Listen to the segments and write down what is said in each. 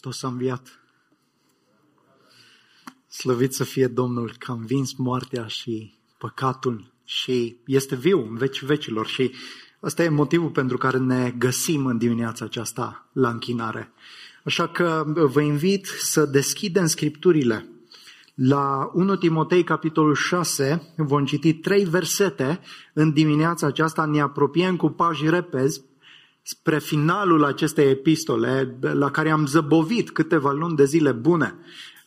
Hristos a înviat. Slăvit să fie Domnul că a învins moartea și păcatul și este viu în veci vecilor și ăsta e motivul pentru care ne găsim în dimineața aceasta la închinare. Așa că vă invit să deschidem scripturile. La 1 Timotei, capitolul 6, vom citi trei versete în dimineața aceasta, ne apropiem cu pași repezi spre finalul acestei epistole, la care am zăbovit câteva luni de zile bune.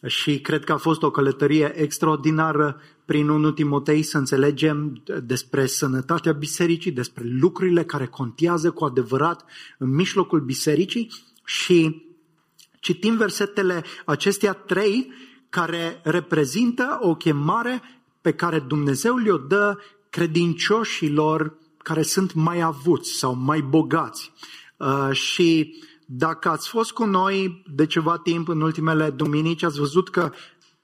Și cred că a fost o călătorie extraordinară prin 1 Timotei să înțelegem despre sănătatea bisericii, despre lucrurile care contează cu adevărat în mijlocul bisericii și citim versetele acestea trei care reprezintă o chemare pe care Dumnezeu le-o dă credincioșilor care sunt mai avuți sau mai bogați. Uh, și dacă ați fost cu noi de ceva timp în ultimele duminici, ați văzut că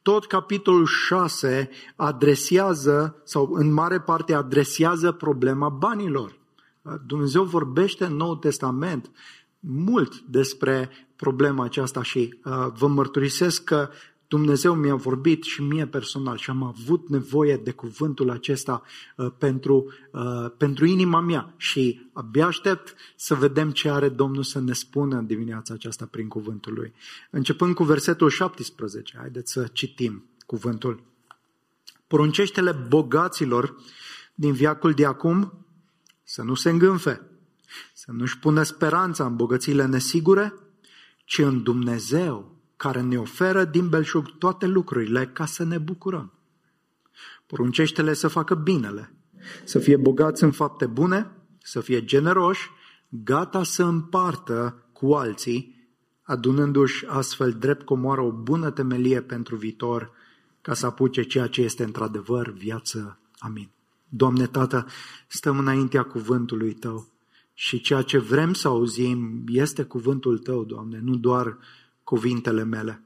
tot capitolul 6 adresează, sau în mare parte adresează problema banilor. Uh, Dumnezeu vorbește în Noul Testament mult despre problema aceasta și uh, vă mărturisesc că Dumnezeu mi-a vorbit și mie personal și am avut nevoie de cuvântul acesta uh, pentru, uh, pentru inima mea și abia aștept să vedem ce are Domnul să ne spună în dimineața aceasta prin cuvântul Lui. Începând cu versetul 17, haideți să citim cuvântul. Poruncește-le bogaților din viacul de acum să nu se îngânfe, să nu-și pună speranța în bogățiile nesigure, ci în Dumnezeu care ne oferă din belșug toate lucrurile ca să ne bucurăm. Poruncește-le să facă binele, să fie bogați în fapte bune, să fie generoși, gata să împartă cu alții, adunându-și astfel drept comoară o bună temelie pentru viitor, ca să apuce ceea ce este într-adevăr viață. Amin. Doamne Tată, stăm înaintea cuvântului Tău și ceea ce vrem să auzim este cuvântul Tău, Doamne, nu doar cuvintele mele.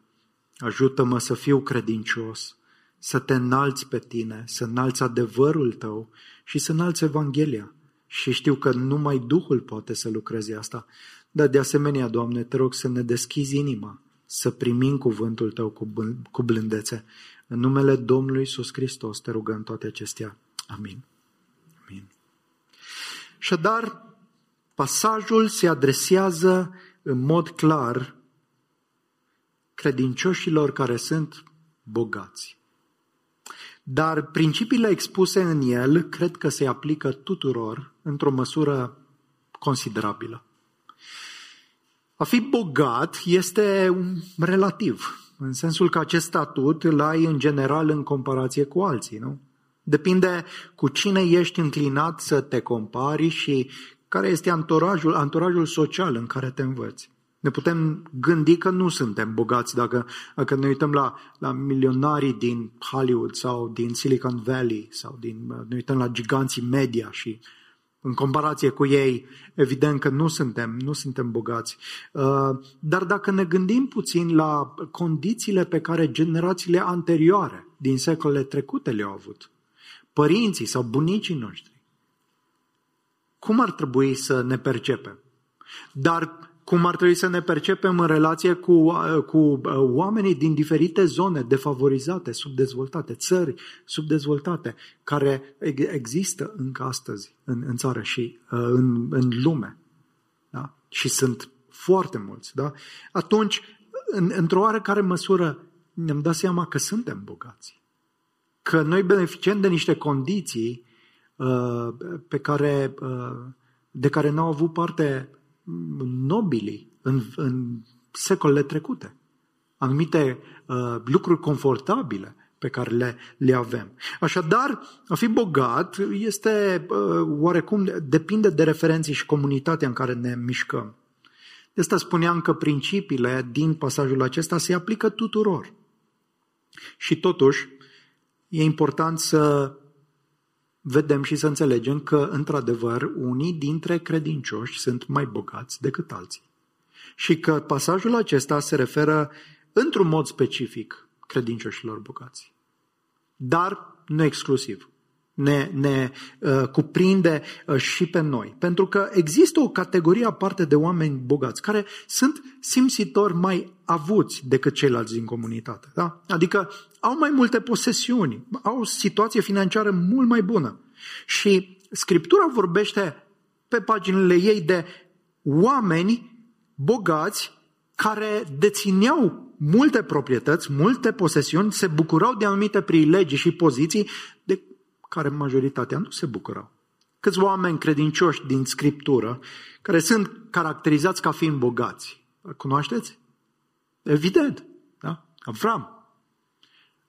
Ajută-mă să fiu credincios, să te înalți pe tine, să înalți adevărul tău și să înalți Evanghelia. Și știu că numai Duhul poate să lucreze asta. Dar de asemenea, Doamne, te rog să ne deschizi inima, să primim cuvântul Tău cu blândețe. În numele Domnului Iisus Hristos te rugăm toate acestea. Amin. Amin. Și dar pasajul se adresează în mod clar credincioșilor care sunt bogați. Dar principiile expuse în el cred că se aplică tuturor într-o măsură considerabilă. A fi bogat este un relativ, în sensul că acest statut îl ai în general în comparație cu alții, nu? Depinde cu cine ești înclinat să te compari și care este anturajul, anturajul social în care te învăți. Ne putem gândi că nu suntem bogați dacă, dacă ne uităm la, la milionarii din Hollywood sau din Silicon Valley sau din, ne uităm la giganții media și în comparație cu ei, evident că nu suntem, nu suntem bogați. Uh, dar dacă ne gândim puțin la condițiile pe care generațiile anterioare din secolele trecute le-au avut, părinții sau bunicii noștri, cum ar trebui să ne percepem? Dar cum ar trebui să ne percepem în relație cu, uh, cu uh, oamenii din diferite zone defavorizate, subdezvoltate, țări subdezvoltate, care există încă astăzi în, în țară și uh, în, în lume. Da? Și sunt foarte mulți. Da? Atunci, în, într-o oarecare măsură, ne-am dat seama că suntem bogați. Că noi beneficiem de niște condiții uh, pe care, uh, de care n-au avut parte nobili în, în secolele trecute. Anumite uh, lucruri confortabile pe care le, le avem. Așadar, a fi bogat este uh, oarecum, depinde de referenții și comunitatea în care ne mișcăm. De asta spuneam că principiile din pasajul acesta se aplică tuturor. Și totuși, e important să vedem și să înțelegem că, într-adevăr, unii dintre credincioși sunt mai bogați decât alții. Și că pasajul acesta se referă într-un mod specific credincioșilor bogați. Dar nu exclusiv. ne, ne uh, cuprinde uh, și pe noi. Pentru că există o categorie aparte de oameni bogați care sunt simțitori mai avuți decât ceilalți din comunitate. Da? Adică au mai multe posesiuni, au o situație financiară mult mai bună. Și Scriptura vorbește pe paginile ei de oameni bogați care dețineau multe proprietăți, multe posesiuni, se bucurau de anumite privilegii și poziții de care majoritatea nu se bucurau. Câți oameni credincioși din Scriptură care sunt caracterizați ca fiind bogați. Cunoașteți? Evident. Da? Avram.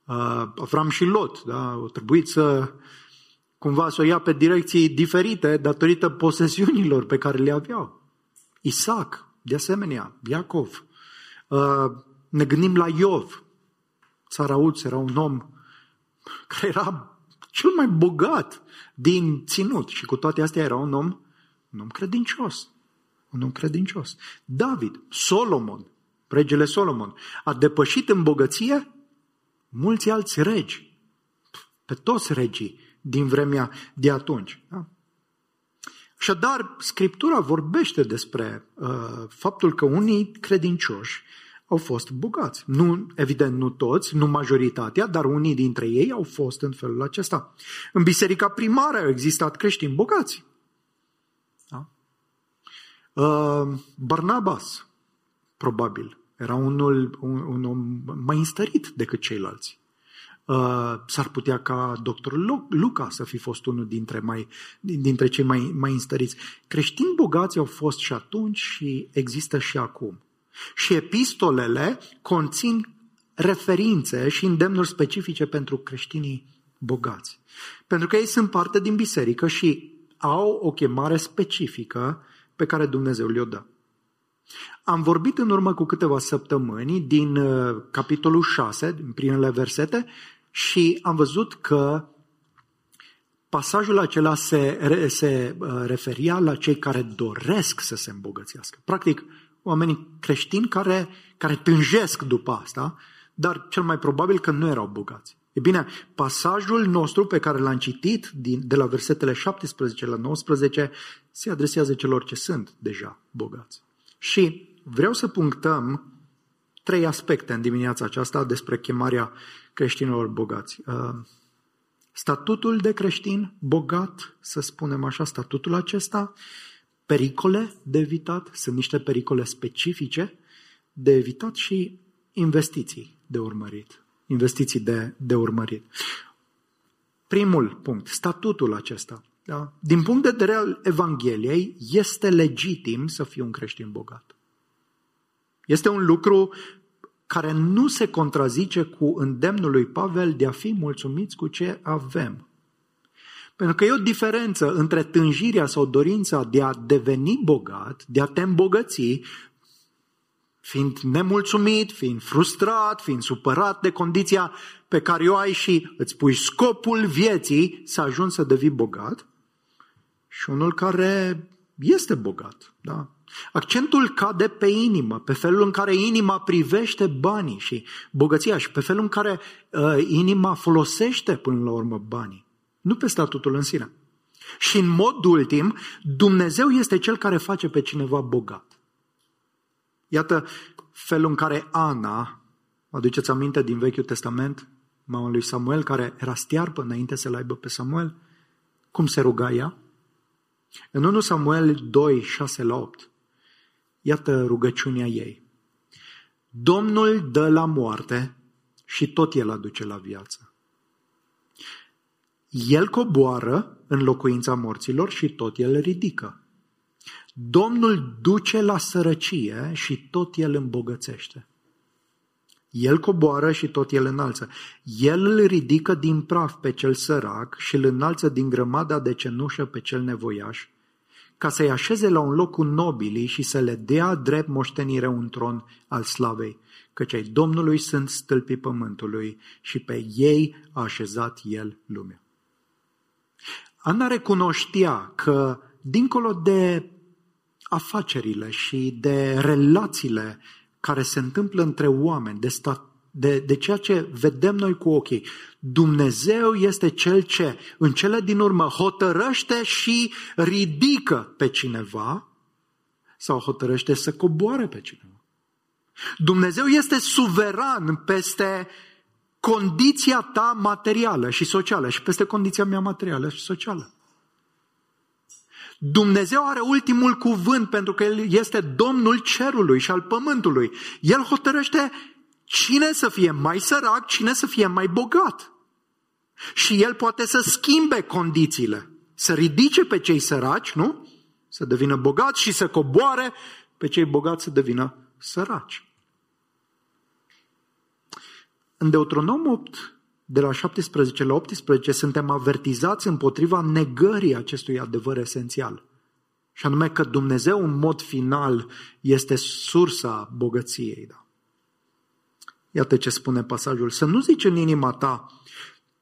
Uh, Avram și Lot. Da? Au trebuit să cumva să o ia pe direcții diferite datorită posesiunilor pe care le aveau. Isaac, de asemenea, Iacov. Uh, ne gândim la Iov. Sarauț era un om care era cel mai bogat din ținut și cu toate astea era un om, un om credincios. Un om credincios. David, Solomon, regele Solomon, a depășit în bogăție mulți alți regi, pe toți regii din vremea de atunci. Da? Așadar, Scriptura vorbește despre uh, faptul că unii credincioși au fost bogați. Nu, evident, nu toți, nu majoritatea, dar unii dintre ei au fost în felul acesta. În biserica primară au existat creștini bogați. Da? Uh, Barnabas, probabil, era unul, un, un om mai înstărit decât ceilalți. Uh, s-ar putea ca doctorul Luca să fi fost unul dintre, mai, dintre cei mai, mai înstăriți. Creștini bogați au fost și atunci și există și acum. Și epistolele conțin referințe și îndemnuri specifice pentru creștinii bogați. Pentru că ei sunt parte din biserică și au o chemare specifică pe care Dumnezeu le-o dă. Am vorbit în urmă cu câteva săptămâni din uh, capitolul 6, din primele versete, și am văzut că pasajul acela se, se uh, referia la cei care doresc să se îmbogățească. Practic, oamenii creștini care, care tânjesc după asta, dar cel mai probabil că nu erau bogați. E bine, pasajul nostru pe care l-am citit din, de la versetele 17 la 19 se adresează celor ce sunt deja bogați. Și vreau să punctăm trei aspecte în dimineața aceasta despre chemarea creștinilor bogați. Uh, statutul de creștin bogat, să spunem așa, statutul acesta, pericole de evitat, sunt niște pericole specifice de evitat și investiții de urmărit. Investiții de, de urmărit. Primul punct, statutul acesta. Da? Din punct de vedere al Evangheliei, este legitim să fii un creștin bogat. Este un lucru care nu se contrazice cu îndemnul lui Pavel de a fi mulțumiți cu ce avem. Pentru că e o diferență între tânjirea sau dorința de a deveni bogat, de a te îmbogăți, fiind nemulțumit, fiind frustrat, fiind supărat de condiția pe care o ai și îți pui scopul vieții să ajungi să devii bogat, și unul care este bogat. Da? Accentul cade pe inimă, pe felul în care inima privește banii și bogăția și pe felul în care uh, inima folosește până la urmă banii, nu pe statutul în sine. Și în mod ultim, Dumnezeu este cel care face pe cineva bogat. Iată felul în care Ana, aduceți aminte din Vechiul Testament, mama lui Samuel, care era stiarpă înainte să-l aibă pe Samuel, cum se ruga ea? În 1 Samuel 2, 6 la 8, Iată rugăciunea ei. Domnul dă la moarte și tot El aduce la viață. El coboară în locuința morților și tot El ridică. Domnul duce la sărăcie și tot El îmbogățește. El coboară și tot El înalță. El îl ridică din praf pe cel sărac și îl înalță din grămada de cenușă pe cel nevoiaș ca să-i așeze la un loc cu nobilii și să le dea drept moștenire un tron al slavei, căci ai Domnului sunt stâlpii pământului și pe ei a așezat el lumea. Ana recunoștea că, dincolo de afacerile și de relațiile care se întâmplă între oameni, de de, de ceea ce vedem noi cu ochii. Dumnezeu este cel ce în cele din urmă hotărăște și ridică pe cineva sau hotărăște să coboare pe cineva. Dumnezeu este suveran peste condiția ta materială și socială și peste condiția mea materială și socială. Dumnezeu are ultimul cuvânt pentru că El este Domnul cerului și al pământului. El hotărăște cine să fie mai sărac, cine să fie mai bogat. Și El poate să schimbe condițiile, să ridice pe cei săraci, nu? Să devină bogați și să coboare pe cei bogați să devină săraci. În Deuteronom 8, de la 17 la 18, suntem avertizați împotriva negării acestui adevăr esențial. Și anume că Dumnezeu, în mod final, este sursa bogăției. Da? Iată ce spune pasajul. Să nu zici în inima ta,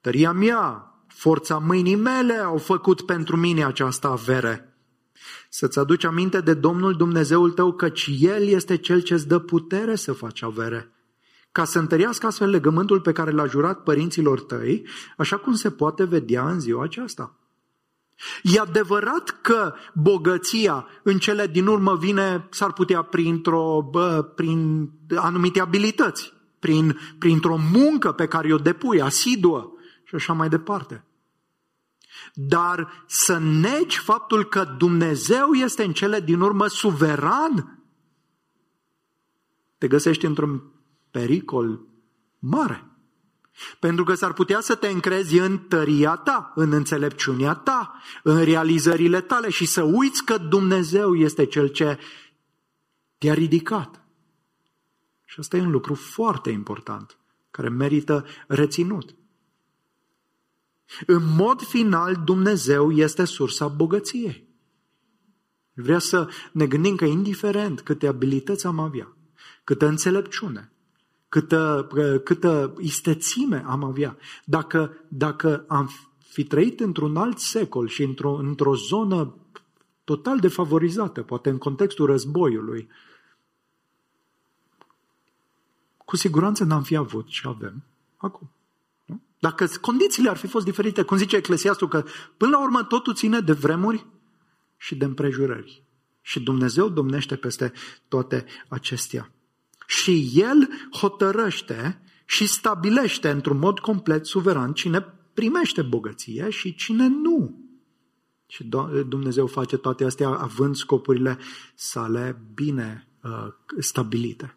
tăria mea, forța mâinii mele au făcut pentru mine această avere. Să-ți aduci aminte de Domnul Dumnezeul tău, căci El este Cel ce îți dă putere să faci avere ca să întărească astfel legământul pe care l-a jurat părinților tăi, așa cum se poate vedea în ziua aceasta. E adevărat că bogăția în cele din urmă vine, s-ar putea, printr-o, bă, prin anumite abilități, prin, printr-o muncă pe care o depui, asiduă și așa mai departe. Dar să negi faptul că Dumnezeu este în cele din urmă suveran, te găsești într-un pericol mare. Pentru că s-ar putea să te încrezi în tăria ta, în înțelepciunea ta, în realizările tale și să uiți că Dumnezeu este Cel ce te-a ridicat. Și asta e un lucru foarte important, care merită reținut. În mod final, Dumnezeu este sursa bogăției. Vrea să ne gândim că indiferent câte abilități am avea, câtă înțelepciune, câtă, câtă istețime am avea. Dacă, dacă am fi trăit într-un alt secol și într-o, într-o zonă total defavorizată, poate în contextul războiului, cu siguranță n-am fi avut ce avem acum. Nu? Dacă condițiile ar fi fost diferite, cum zice Eclesiastul, că până la urmă totul ține de vremuri și de împrejurări. Și Dumnezeu domnește peste toate acestea. Și El hotărăște și stabilește într-un mod complet suveran cine primește bogăție și cine nu. Și Dumnezeu face toate astea având scopurile sale bine uh, stabilite.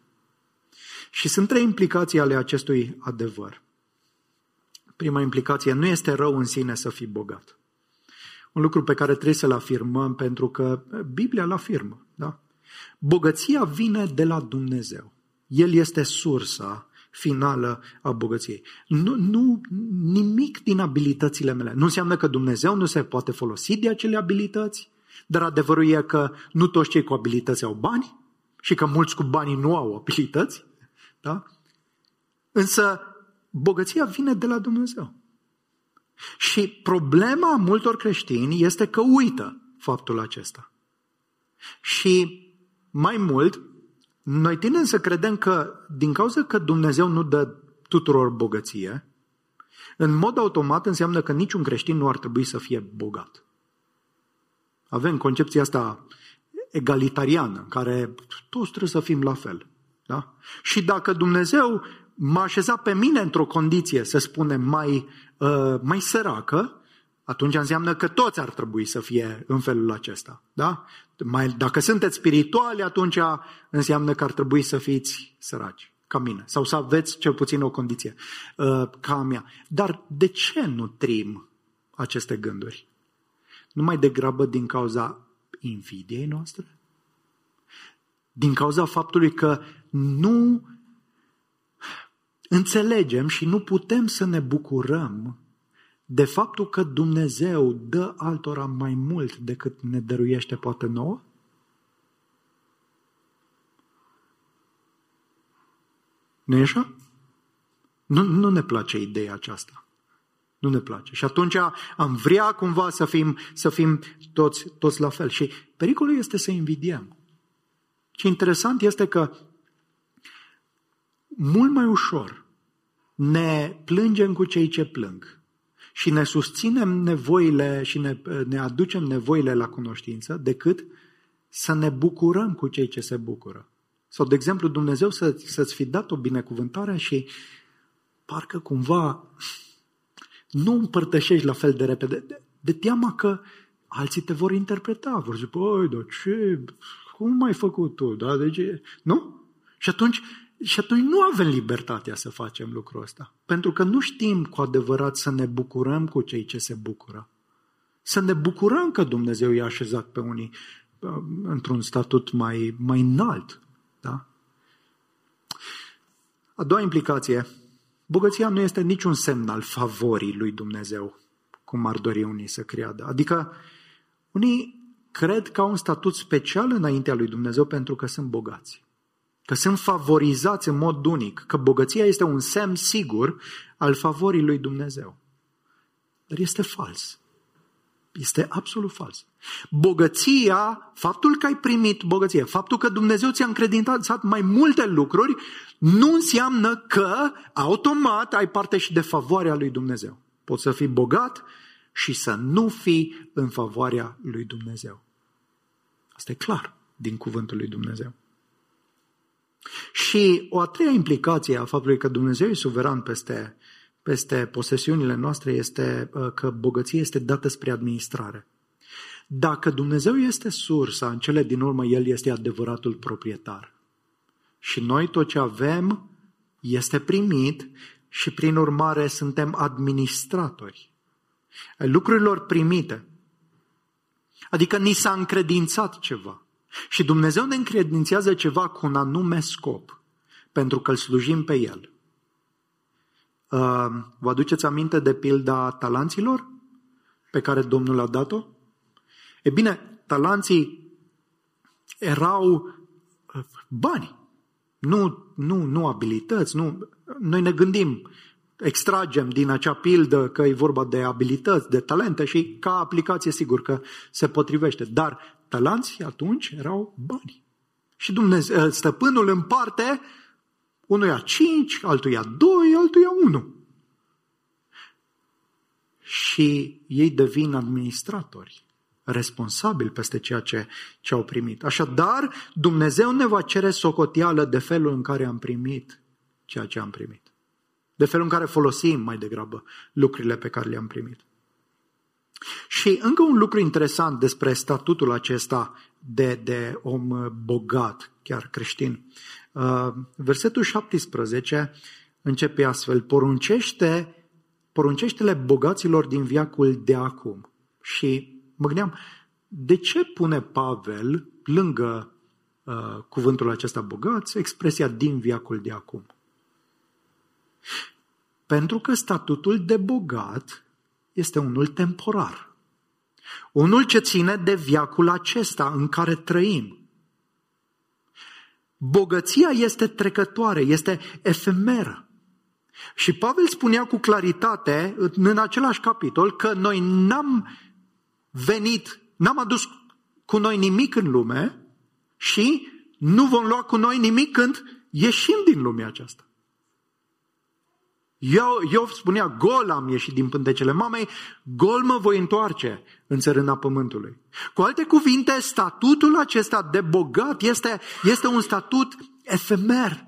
Și sunt trei implicații ale acestui adevăr. Prima implicație, nu este rău în sine să fii bogat. Un lucru pe care trebuie să-l afirmăm pentru că Biblia îl afirmă. Da? Bogăția vine de la Dumnezeu. El este sursa finală a bogăției. Nu, nu nimic din abilitățile mele. Nu înseamnă că Dumnezeu nu se poate folosi de acele abilități, dar adevărul e că nu toți cei cu abilități au bani și că mulți cu banii nu au abilități. Da? Însă bogăția vine de la Dumnezeu. Și problema multor creștini este că uită faptul acesta. Și mai mult, noi tindem să credem că din cauza că Dumnezeu nu dă tuturor bogăție, în mod automat înseamnă că niciun creștin nu ar trebui să fie bogat. Avem concepția asta egalitariană, în care toți trebuie să fim la fel. Da? Și dacă Dumnezeu m-a așezat pe mine într-o condiție, să spunem, mai, uh, mai săracă, atunci înseamnă că toți ar trebui să fie în felul acesta. Da? Mai, dacă sunteți spirituali, atunci înseamnă că ar trebui să fiți săraci, ca mine, sau să aveți cel puțin o condiție uh, ca a mea. Dar de ce nu trim aceste gânduri? Numai degrabă din cauza invidiei noastre? Din cauza faptului că nu înțelegem și nu putem să ne bucurăm de faptul că Dumnezeu dă altora mai mult decât ne dăruiește poate nouă? Nu e așa? Nu, nu ne place ideea aceasta. Nu ne place. Și atunci am vrea cumva să fim, să fim toți, toți la fel. Și pericolul este să invidiem. Ce interesant este că mult mai ușor ne plângem cu cei ce plâng și ne susținem nevoile și ne, ne aducem nevoile la cunoștință decât să ne bucurăm cu cei ce se bucură. Sau, de exemplu, Dumnezeu să, să-ți fi dat o binecuvântare și parcă cumva nu împărtășești la fel de repede, de, de teama că alții te vor interpreta, vor zice, păi, dar ce, cum ai făcut tu, da, de ce? Nu? Și atunci, și atunci nu avem libertatea să facem lucrul ăsta. Pentru că nu știm cu adevărat să ne bucurăm cu cei ce se bucură. Să ne bucurăm că Dumnezeu i-a așezat pe unii uh, într-un statut mai, mai înalt. Da? A doua implicație, bogăția nu este niciun semn al favorii lui Dumnezeu, cum ar dori unii să creadă. Adică unii cred că au un statut special înaintea lui Dumnezeu pentru că sunt bogați. Că sunt favorizați în mod unic, că bogăția este un semn sigur al favorii lui Dumnezeu. Dar este fals. Este absolut fals. Bogăția, faptul că ai primit bogăție, faptul că Dumnezeu ți-a încredințat mai multe lucruri, nu înseamnă că automat ai parte și de favoarea lui Dumnezeu. Poți să fii bogat și să nu fii în favoarea lui Dumnezeu. Asta e clar din cuvântul lui Dumnezeu. Și o a treia implicație a faptului că Dumnezeu e suveran peste, peste posesiunile noastre este uh, că bogăția este dată spre administrare. Dacă Dumnezeu este sursa, în cele din urmă El este adevăratul proprietar. Și noi tot ce avem este primit și prin urmare suntem administratori ai lucrurilor primite. Adică ni s-a încredințat ceva. Și Dumnezeu ne încredințează ceva cu un anume scop, pentru că îl slujim pe El. Uh, vă aduceți aminte de pilda talanților pe care Domnul a dat-o? E bine, talanții erau uh, bani, nu, nu, nu abilități. Nu. Noi ne gândim, extragem din acea pildă că e vorba de abilități, de talente și ca aplicație sigur că se potrivește. Dar talanții atunci erau bani. Și Dumnezeu, ă, stăpânul împarte unuia cinci, altuia doi, altuia unu. Și ei devin administratori, responsabili peste ceea ce, ce au primit. Așadar, Dumnezeu ne va cere socoteală de felul în care am primit ceea ce am primit de felul în care folosim mai degrabă lucrurile pe care le-am primit. Și încă un lucru interesant despre statutul acesta de, de om bogat, chiar creștin. Uh, versetul 17 începe astfel, poruncește, poruncește-le bogaților din viacul de acum. Și mă gândeam, de ce pune Pavel lângă uh, cuvântul acesta bogați expresia din viacul de acum? Pentru că statutul de bogat este unul temporar. Unul ce ține de viacul acesta în care trăim. Bogăția este trecătoare, este efemeră. Și Pavel spunea cu claritate în același capitol că noi n-am venit, n-am adus cu noi nimic în lume și nu vom lua cu noi nimic când ieșim din lumea aceasta. Eu, eu spunea, gol am ieșit din pântecele mamei, gol mă voi întoarce în țărâna pământului. Cu alte cuvinte, statutul acesta de bogat este, este un statut efemer.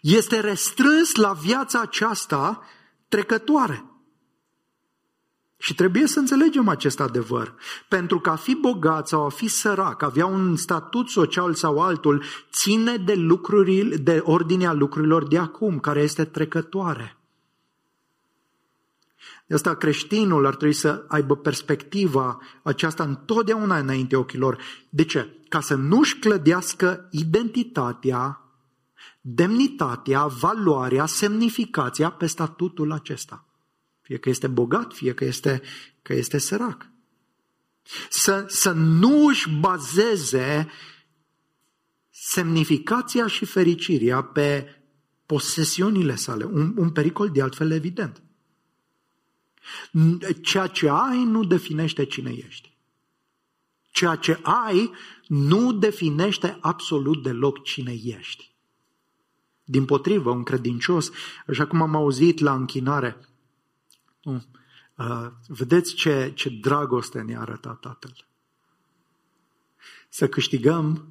Este restrâns la viața aceasta trecătoare. Și trebuie să înțelegem acest adevăr. Pentru că a fi bogat sau a fi sărac, avea un statut social sau altul, ține de, lucruri, de ordinea lucrurilor de acum, care este trecătoare. De asta creștinul ar trebui să aibă perspectiva aceasta întotdeauna înainte ochilor. De ce? Ca să nu-și clădească identitatea, demnitatea, valoarea, semnificația pe statutul acesta. Fie că este bogat, fie că este, că este sărac. Să, să nu își bazeze semnificația și fericirea pe posesiunile sale, un, un pericol de altfel evident. Ceea ce ai nu definește cine ești. Ceea ce ai nu definește absolut deloc cine ești. Din potrivă, un credincios, așa cum am auzit la închinare, uh, vedeți ce, ce dragoste ne-a arătat Tatăl. Să câștigăm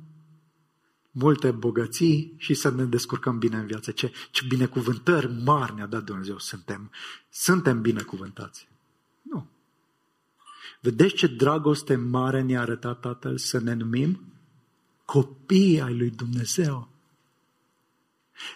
multe bogății și să ne descurcăm bine în viață. Ce, ce binecuvântări mari ne-a dat Dumnezeu. Suntem, suntem binecuvântați. Nu. Vedeți ce dragoste mare ne-a arătat Tatăl să ne numim copii ai lui Dumnezeu.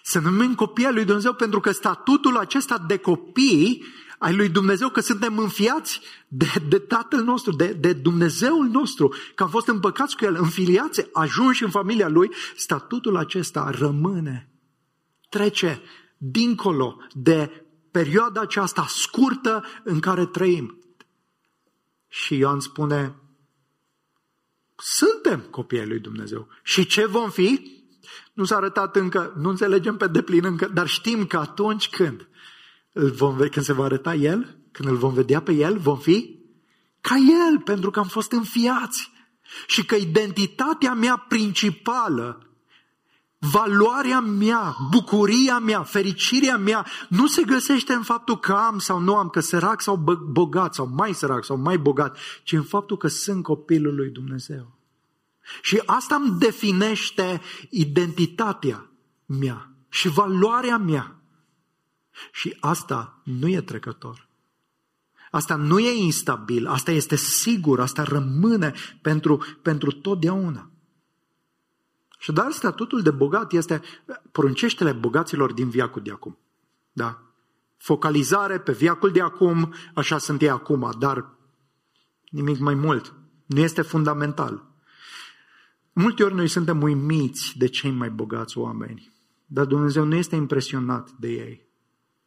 Să numim copii ai lui Dumnezeu pentru că statutul acesta de copii ai lui Dumnezeu, că suntem înfiați de, de Tatăl nostru, de, de Dumnezeul nostru, că am fost împăcați cu El, înfiliați, ajunși în familia Lui, statutul acesta rămâne, trece dincolo de perioada aceasta scurtă în care trăim. Și Ioan spune, suntem copiii lui Dumnezeu. Și ce vom fi? Nu s-a arătat încă, nu înțelegem pe deplin încă, dar știm că atunci când îl vom vedea, când se va arăta El, când îl vom vedea pe El, vom fi ca El, pentru că am fost înfiați. Și că identitatea mea principală, valoarea mea, bucuria mea, fericirea mea, nu se găsește în faptul că am sau nu am, că sărac sau bogat, sau mai sărac sau mai bogat, ci în faptul că sunt copilul lui Dumnezeu. Și asta îmi definește identitatea mea și valoarea mea. Și asta nu e trecător. Asta nu e instabil, asta este sigur, asta rămâne pentru, pentru totdeauna. Și dar statutul de bogat este porunceștele bogaților din viacul de acum. Da? Focalizare pe viacul de acum, așa sunt ei acum, dar nimic mai mult. Nu este fundamental. Multe ori noi suntem uimiți de cei mai bogați oameni, dar Dumnezeu nu este impresionat de ei.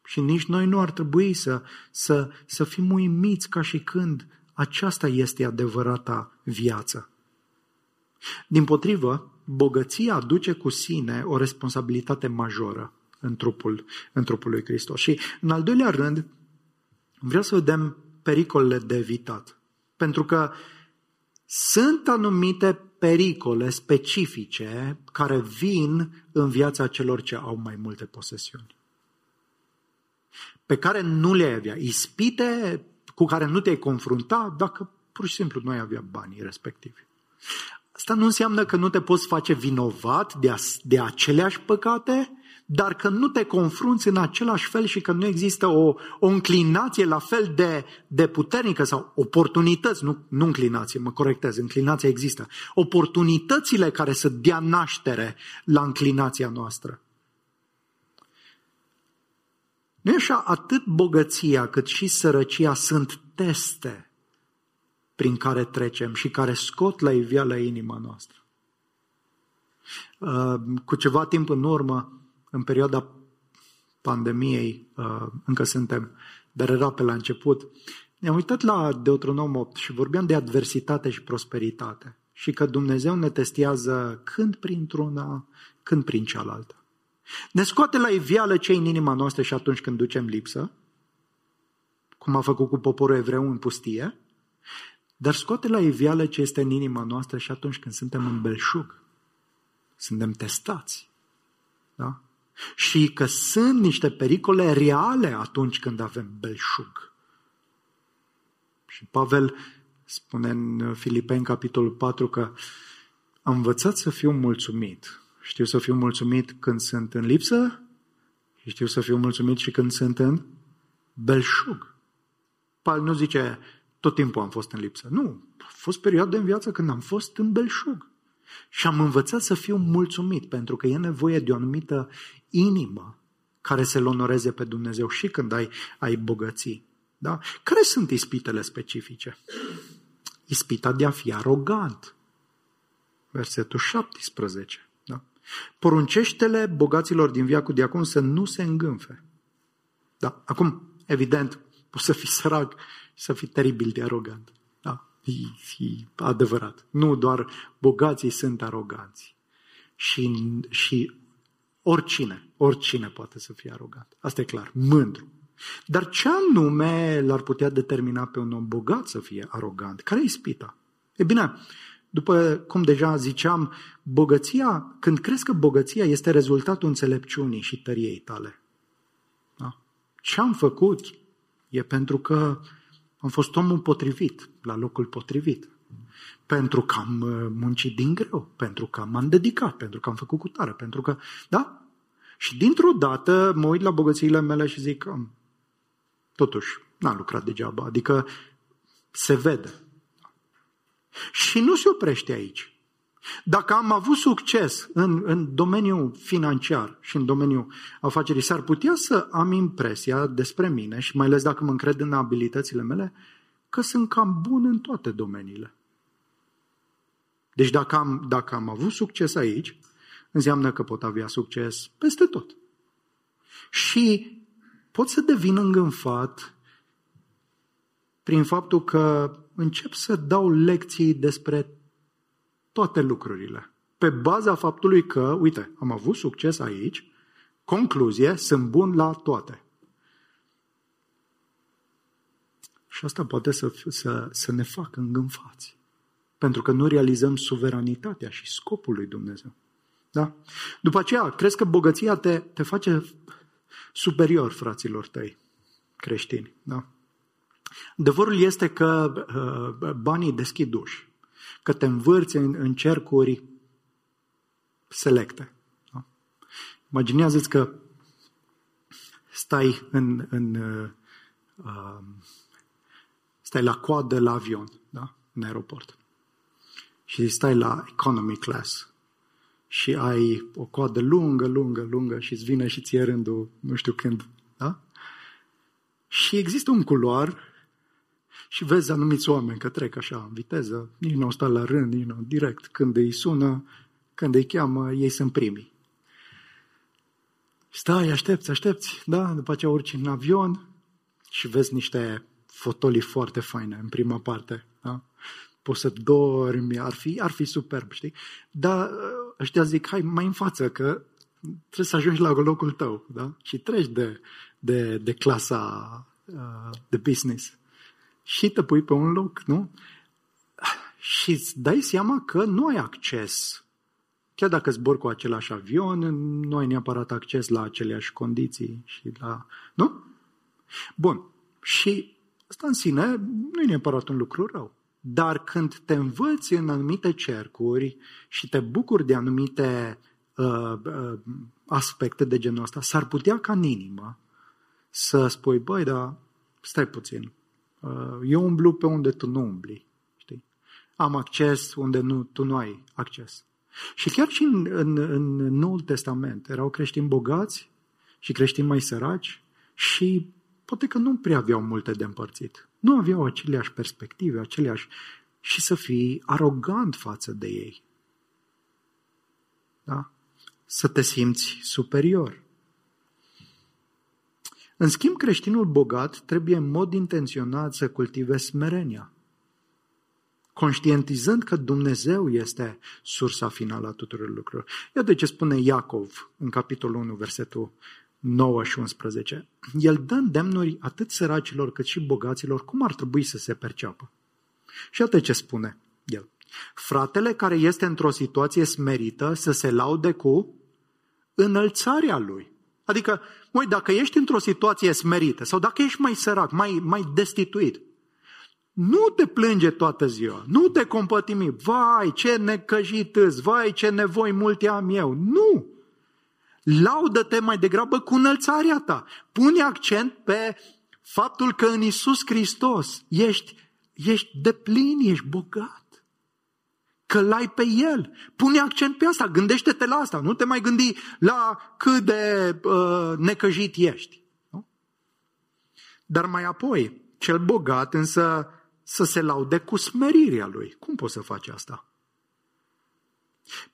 Și nici noi nu ar trebui să, să, să fim uimiți ca și când aceasta este adevărata viață. Din potrivă, bogăția aduce cu sine o responsabilitate majoră în trupul, în trupul lui Hristos. Și în al doilea rând, vreau să vedem pericolele de evitat. Pentru că sunt anumite pericole specifice care vin în viața celor ce au mai multe posesiuni pe care nu le avea, ispite cu care nu te-ai confrunta dacă pur și simplu nu ai avea banii respectivi. Asta nu înseamnă că nu te poți face vinovat de, a, de aceleași păcate, dar că nu te confrunți în același fel și că nu există o, o înclinație la fel de, de puternică sau oportunități, nu, nu înclinație, mă corectez, înclinația există, oportunitățile care să dea naștere la înclinația noastră. Nu e așa, atât bogăția cât și sărăcia sunt teste prin care trecem și care scot la iveală inima noastră. Uh, cu ceva timp în urmă, în perioada pandemiei, uh, încă suntem, dar era pe la început, ne-am uitat la Deuteronom 8 și vorbeam de adversitate și prosperitate și că Dumnezeu ne testează când printr-una, când prin cealaltă. Ne scoate la iveală ce în inima noastră și atunci când ducem lipsă, cum a făcut cu poporul evreu în pustie, dar scoate la iveală ce este în inima noastră și atunci când suntem în belșug. Suntem testați. Da? Și că sunt niște pericole reale atunci când avem belșug. Și Pavel spune în Filipeni, capitolul 4, că am învățat să fiu mulțumit știu să fiu mulțumit când sunt în lipsă și știu să fiu mulțumit și când sunt în belșug. Paul nu zice, tot timpul am fost în lipsă. Nu, a fost perioade în viață când am fost în belșug. Și am învățat să fiu mulțumit, pentru că e nevoie de o anumită inimă care să-L onoreze pe Dumnezeu și când ai, ai bogății. Da? Care sunt ispitele specifice? Ispita de a fi arogant. Versetul 17. Poruncește-le bogaților din viacul de acum să nu se îngânfe. Da, acum, evident, poți să fii sărac și să fii teribil de arogant. Da, e, e adevărat. Nu doar bogații sunt aroganți. Și, și oricine, oricine poate să fie arogant. Asta e clar, mândru. Dar ce anume l-ar putea determina pe un om bogat să fie arogant? Care e ispita? E bine, După cum deja ziceam, bogăția, când crezi că bogăția este rezultatul înțelepciunii și tăriei tale. Da? Ce am făcut e pentru că am fost omul potrivit, la locul potrivit. Pentru că am uh, muncit din greu, pentru că m-am dedicat, pentru că am făcut cu tare, pentru că, da? Și dintr-o dată mă uit la bogățiile mele și zic, totuși, n-am lucrat degeaba, adică se vede. Și nu se oprește aici. Dacă am avut succes în, în domeniul financiar și în domeniul afacerii, s-ar putea să am impresia despre mine și mai ales dacă mă încred în abilitățile mele, că sunt cam bun în toate domeniile. Deci dacă am, dacă am avut succes aici, înseamnă că pot avea succes peste tot. Și pot să devin îngânfat prin faptul că încep să dau lecții despre toate lucrurile. Pe baza faptului că, uite, am avut succes aici, concluzie, sunt bun la toate. Și asta poate să, să, să ne facă îngânfați. Pentru că nu realizăm suveranitatea și scopul lui Dumnezeu. Da? După aceea, crezi că bogăția te, te face superior fraților tăi creștini. Da? Adevărul este că uh, banii deschid uși, că te învârți în, în cercuri selecte. Da? Imaginează-ți că stai în, în uh, uh, stai la coadă la avion, da? în aeroport. Și stai la economy class și ai o coadă lungă, lungă, lungă și îți vine și ție rândul nu știu când. Da? Și există un culoar și vezi anumiți oameni că trec așa în viteză, nici nu stau la rând, nici nu direct. Când îi sună, când îi cheamă, ei sunt primii. Stai, aștepți, aștepți, da? După aceea urci în avion și vezi niște fotolii foarte faine în prima parte. Da? Poți să dormi, ar fi, ar fi superb, știi? Dar ăștia zic, hai mai în față, că trebuie să ajungi la locul tău, da? Și treci de, de, de clasa uh, de business. Și te pui pe un loc, nu? Și îți dai seama că nu ai acces. Chiar dacă zbori cu același avion, nu ai neapărat acces la aceleași condiții și la... Nu? Bun. Și asta în sine nu e neapărat un lucru rău. Dar când te învăți în anumite cercuri și te bucuri de anumite uh, uh, aspecte de genul ăsta, s-ar putea ca în inimă să spui, băi, dar stai puțin, uh, eu umblu pe unde tu nu umbli. Știi? Am acces unde nu, tu nu ai acces. Și chiar și în, în, în Noul Testament erau creștini bogați și creștini mai săraci și poate că nu prea aveau multe de împărțit. Nu aveau aceleași perspective, aceleași și să fii arogant față de ei. Da? Să te simți superior. În schimb, creștinul bogat trebuie în mod intenționat să cultive smerenia, conștientizând că Dumnezeu este sursa finală a tuturor lucrurilor. Iată ce spune Iacov în capitolul 1, versetul 9 și 11. El dă îndemnuri atât săracilor cât și bogaților cum ar trebui să se perceapă. Și atât ce spune el. Fratele care este într-o situație smerită să se laude cu înălțarea lui. Adică, măi, dacă ești într-o situație smerită sau dacă ești mai sărac, mai, mai destituit, nu te plânge toată ziua, nu te compătimi, vai ce necăjit îți, vai ce nevoi multe am eu. Nu! Laudă-te mai degrabă cu înălțarea ta. Pune accent pe faptul că în Isus Hristos ești, ești de plin, ești bogat. Că l-ai pe El. Pune accent pe asta, gândește-te la asta. Nu te mai gândi la cât de uh, necăjit ești. Nu? Dar mai apoi, cel bogat însă să se laude cu smerirea lui. Cum poți să faci asta?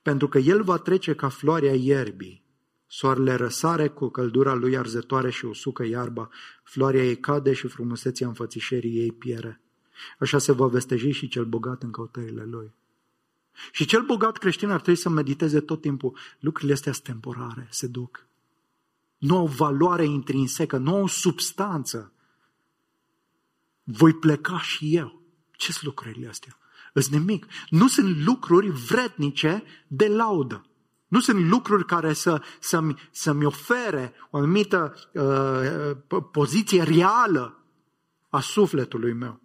Pentru că el va trece ca floarea ierbii Soarele răsare cu căldura lui arzătoare și usucă iarba, floarea ei cade și frumusețea înfățișerii ei piere. Așa se va vesteji și cel bogat în căutările lui. Și cel bogat creștin ar trebui să mediteze tot timpul. Lucrurile astea sunt temporare, se duc. Nu au valoare intrinsecă, nu au substanță. Voi pleca și eu. Ce sunt lucrurile astea? Îs nimic. Nu sunt lucruri vrednice de laudă. Nu sunt lucruri care să, să-mi, să-mi ofere o anumită uh, poziție reală a sufletului meu.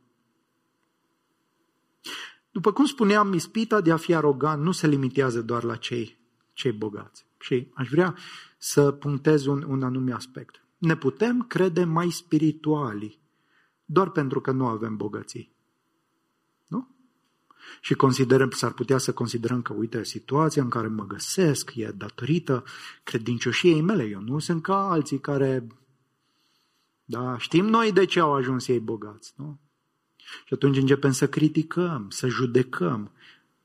După cum spuneam, ispita de a fi arogant nu se limitează doar la cei, cei bogați. Și aș vrea să punctez un, un anume aspect. Ne putem crede mai spirituali doar pentru că nu avem bogății. Nu? Și considerăm, s-ar putea să considerăm că, uite, situația în care mă găsesc e datorită credincioșiei mele. Eu nu sunt ca alții care, da, știm noi de ce au ajuns ei bogați, nu? Și atunci începem să criticăm, să judecăm,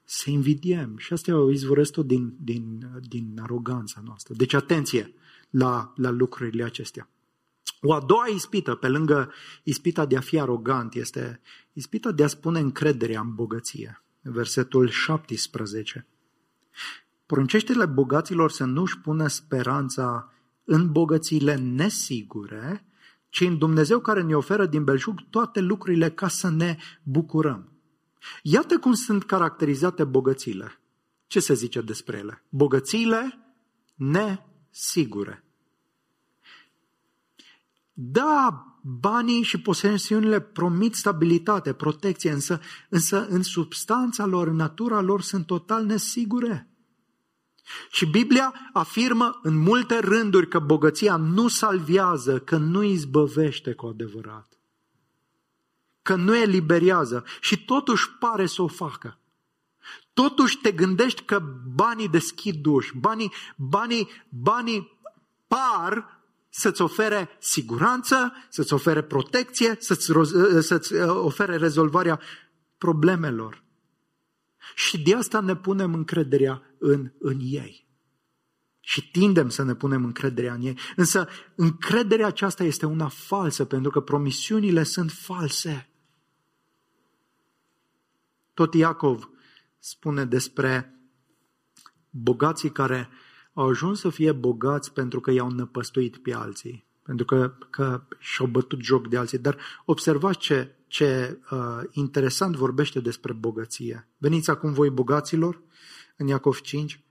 să invidiem. Și asta o izvoresc tot din, din, din aroganța noastră. Deci atenție la, la lucrurile acestea. O a doua ispită, pe lângă ispita de a fi arogant, este ispita de a spune încrederea în bogăție. Versetul 17. Poruncește-le bogaților să nu-și pună speranța în bogățiile nesigure, ci în Dumnezeu care ne oferă din belșug toate lucrurile ca să ne bucurăm. Iată cum sunt caracterizate bogățiile. Ce se zice despre ele? Bogățiile nesigure. Da, banii și posesiunile promit stabilitate, protecție, însă, însă în substanța lor, în natura lor, sunt total nesigure. Și Biblia afirmă în multe rânduri că bogăția nu salvează, că nu izbăvește cu adevărat, că nu eliberează și totuși pare să o facă. Totuși te gândești că banii deschid duși, banii, banii, banii par să-ți ofere siguranță, să-ți ofere protecție, să-ți, să-ți uh, ofere rezolvarea problemelor. Și de asta ne punem încrederea în, în ei. Și tindem să ne punem încrederea în ei. Însă încrederea aceasta este una falsă, pentru că promisiunile sunt false. Tot Iacov spune despre bogații care au ajuns să fie bogați pentru că i-au năpăstuit pe alții, pentru că, că și-au bătut joc de alții. Dar observați ce, ce uh, interesant vorbește despre bogăție. Veniți acum voi bogaților, în Iacov 5,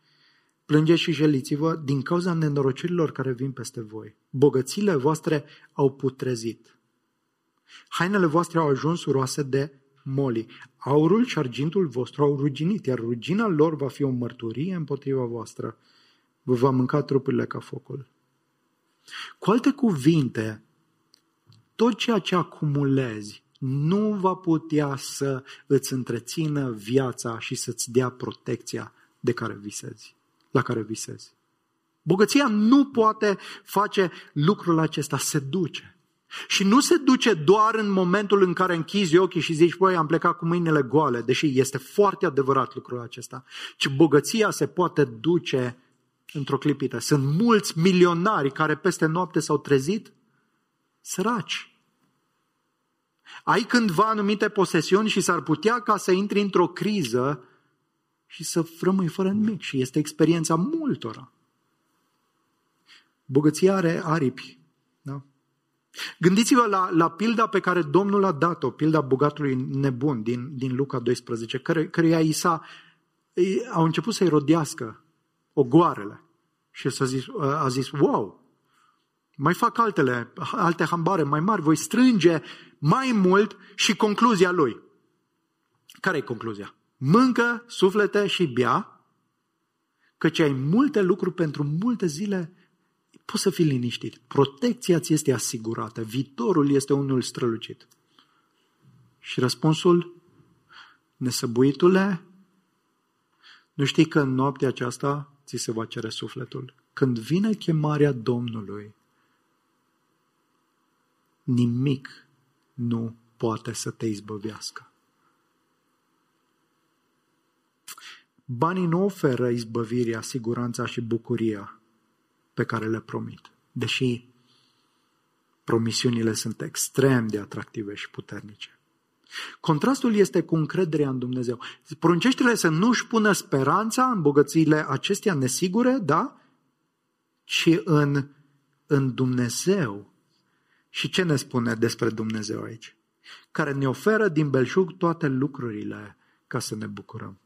plângeți și jeliți-vă din cauza nenorocirilor care vin peste voi. Bogățiile voastre au putrezit. Hainele voastre au ajuns roase de moli. Aurul și argintul vostru au ruginit, iar rugina lor va fi o mărturie împotriva voastră vă va mânca trupurile ca focul. Cu alte cuvinte, tot ceea ce acumulezi nu va putea să îți întrețină viața și să-ți dea protecția de care visezi, la care visezi. Bogăția nu poate face lucrul acesta, se duce. Și nu se duce doar în momentul în care închizi ochii și zici, băi, am plecat cu mâinile goale, deși este foarte adevărat lucrul acesta, ci bogăția se poate duce într-o clipită. Sunt mulți milionari care peste noapte s-au trezit săraci. Ai cândva anumite posesiuni și s-ar putea ca să intri într-o criză și să rămâi fără nimic. Și este experiența multora. Bogăția are aripi. Da? Gândiți-vă la, la pilda pe care Domnul a dat-o, pilda bogatului nebun din, din Luca 12, care, căreia i s-a, au început să-i rodească ogoarele. Și s-a zis, a zis, wow, mai fac altele, alte hambare mai mari, voi strânge mai mult și concluzia lui. Care e concluzia? Mâncă, suflete și bea, căci ai multe lucruri pentru multe zile, poți să fii liniștit. Protecția ți este asigurată, viitorul este unul strălucit. Și răspunsul, nesăbuitule, nu știi că în noaptea aceasta ți se va cere sufletul. Când vine chemarea Domnului, nimic nu poate să te izbăvească. Banii nu oferă izbăvirea, siguranța și bucuria pe care le promit, deși promisiunile sunt extrem de atractive și puternice. Contrastul este cu încrederea în Dumnezeu. Poruncește-le să nu-și pună speranța în bogățiile acestea nesigure, da? Și în, în Dumnezeu. Și ce ne spune despre Dumnezeu aici? Care ne oferă din belșug toate lucrurile ca să ne bucurăm.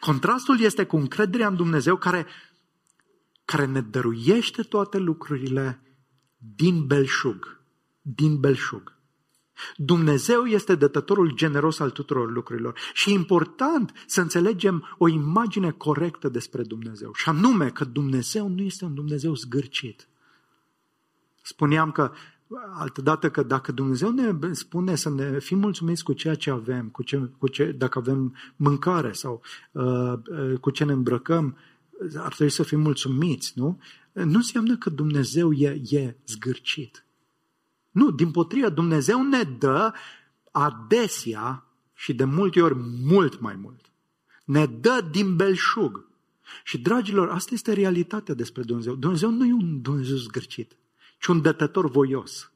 Contrastul este cu încrederea în Dumnezeu care, care ne dăruiește toate lucrurile din belșug. Din belșug. Dumnezeu este dătătorul generos al tuturor lucrurilor și e important să înțelegem o imagine corectă despre Dumnezeu. Și anume că Dumnezeu nu este un Dumnezeu zgârcit. Spuneam că altădată că dacă Dumnezeu ne spune să ne fim mulțumiți cu ceea ce avem, cu ce, cu ce, dacă avem mâncare sau uh, uh, cu ce ne îmbrăcăm, ar trebui să fim mulțumiți, nu? Nu înseamnă că Dumnezeu e, e zgârcit. Nu, din potrivă, Dumnezeu ne dă adesea și de multe ori mult mai mult. Ne dă din belșug. Și, dragilor, asta este realitatea despre Dumnezeu. Dumnezeu nu e un Dumnezeu zgârcit ci un dătător voios.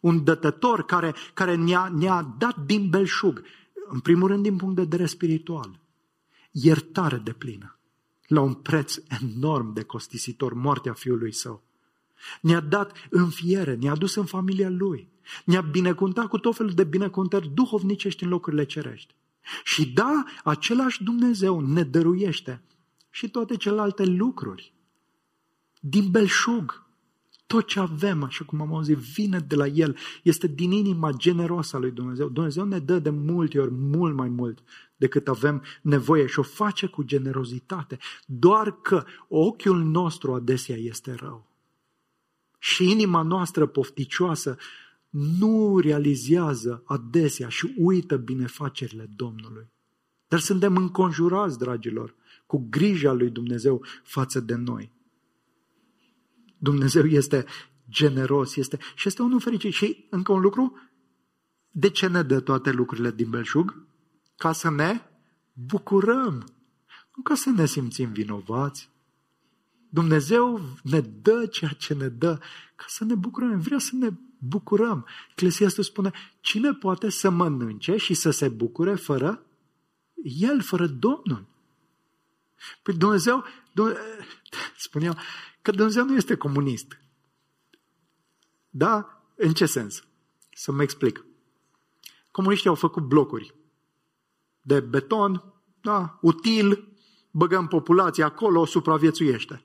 Un dătător care, care ne-a, ne-a dat din belșug, în primul rând din punct de vedere spiritual, iertare de plină, la un preț enorm de costisitor, moartea fiului său. Ne-a dat înfiere, ne-a dus în familia lui, ne-a binecuvântat cu tot felul de binecuvântări duhovnicești în locurile cerești. Și da, același Dumnezeu ne dăruiește și toate celelalte lucruri din belșug, tot ce avem, așa cum am auzit, vine de la El. Este din inima generoasă a lui Dumnezeu. Dumnezeu ne dă de multe ori mult mai mult decât avem nevoie și o face cu generozitate. Doar că ochiul nostru adesea este rău. Și inima noastră pofticioasă nu realizează adesea și uită binefacerile Domnului. Dar suntem înconjurați, dragilor, cu grija lui Dumnezeu față de noi. Dumnezeu este generos, este, și este unul fericit. Și încă un lucru, de ce ne dă toate lucrurile din belșug? Ca să ne bucurăm, nu ca să ne simțim vinovați. Dumnezeu ne dă ceea ce ne dă ca să ne bucurăm. Vrea să ne bucurăm. Eclesiastul spune, cine poate să mănânce și să se bucure fără El, fără Domnul? Păi Dumnezeu, Dumnezeu spuneam, că Dumnezeu nu este comunist. Da? În ce sens? Să mă explic. Comuniștii au făcut blocuri de beton, da, util, băgăm populația acolo, supraviețuiește.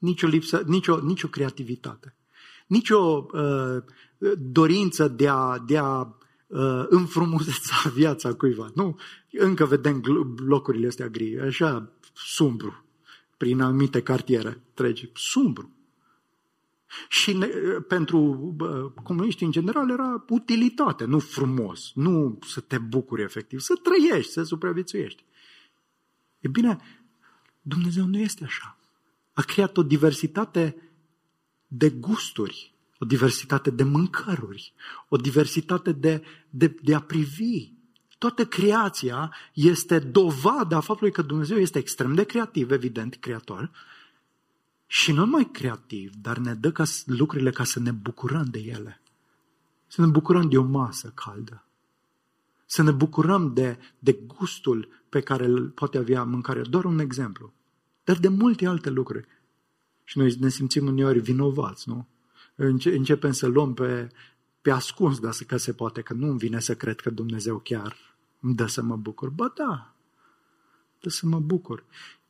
Nicio lipsă, nicio, nicio creativitate. Nicio uh, dorință de a, de a uh, înfrumuseța viața cuiva. Nu, încă vedem blocurile astea gri, așa sumbru prin anumite cartiere treci, sumbru. Și ne, pentru comuniști în general era utilitate, nu frumos, nu să te bucuri efectiv, să trăiești, să supraviețuiești. E bine, Dumnezeu nu este așa. A creat o diversitate de gusturi, o diversitate de mâncăruri, o diversitate de, de, de a privi, Toată creația este dovada faptului că Dumnezeu este extrem de creativ, evident, creator, și nu numai creativ, dar ne dă ca lucrurile ca să ne bucurăm de ele. Să ne bucurăm de o masă caldă. Să ne bucurăm de, de gustul pe care îl poate avea mâncarea. Doar un exemplu. Dar de multe alte lucruri. Și noi ne simțim uneori vinovați, nu? Începem să luăm pe, pe ascuns, dacă se poate, că nu îmi vine să cred că Dumnezeu chiar îmi dă să mă bucur. Ba da, dă să mă bucur.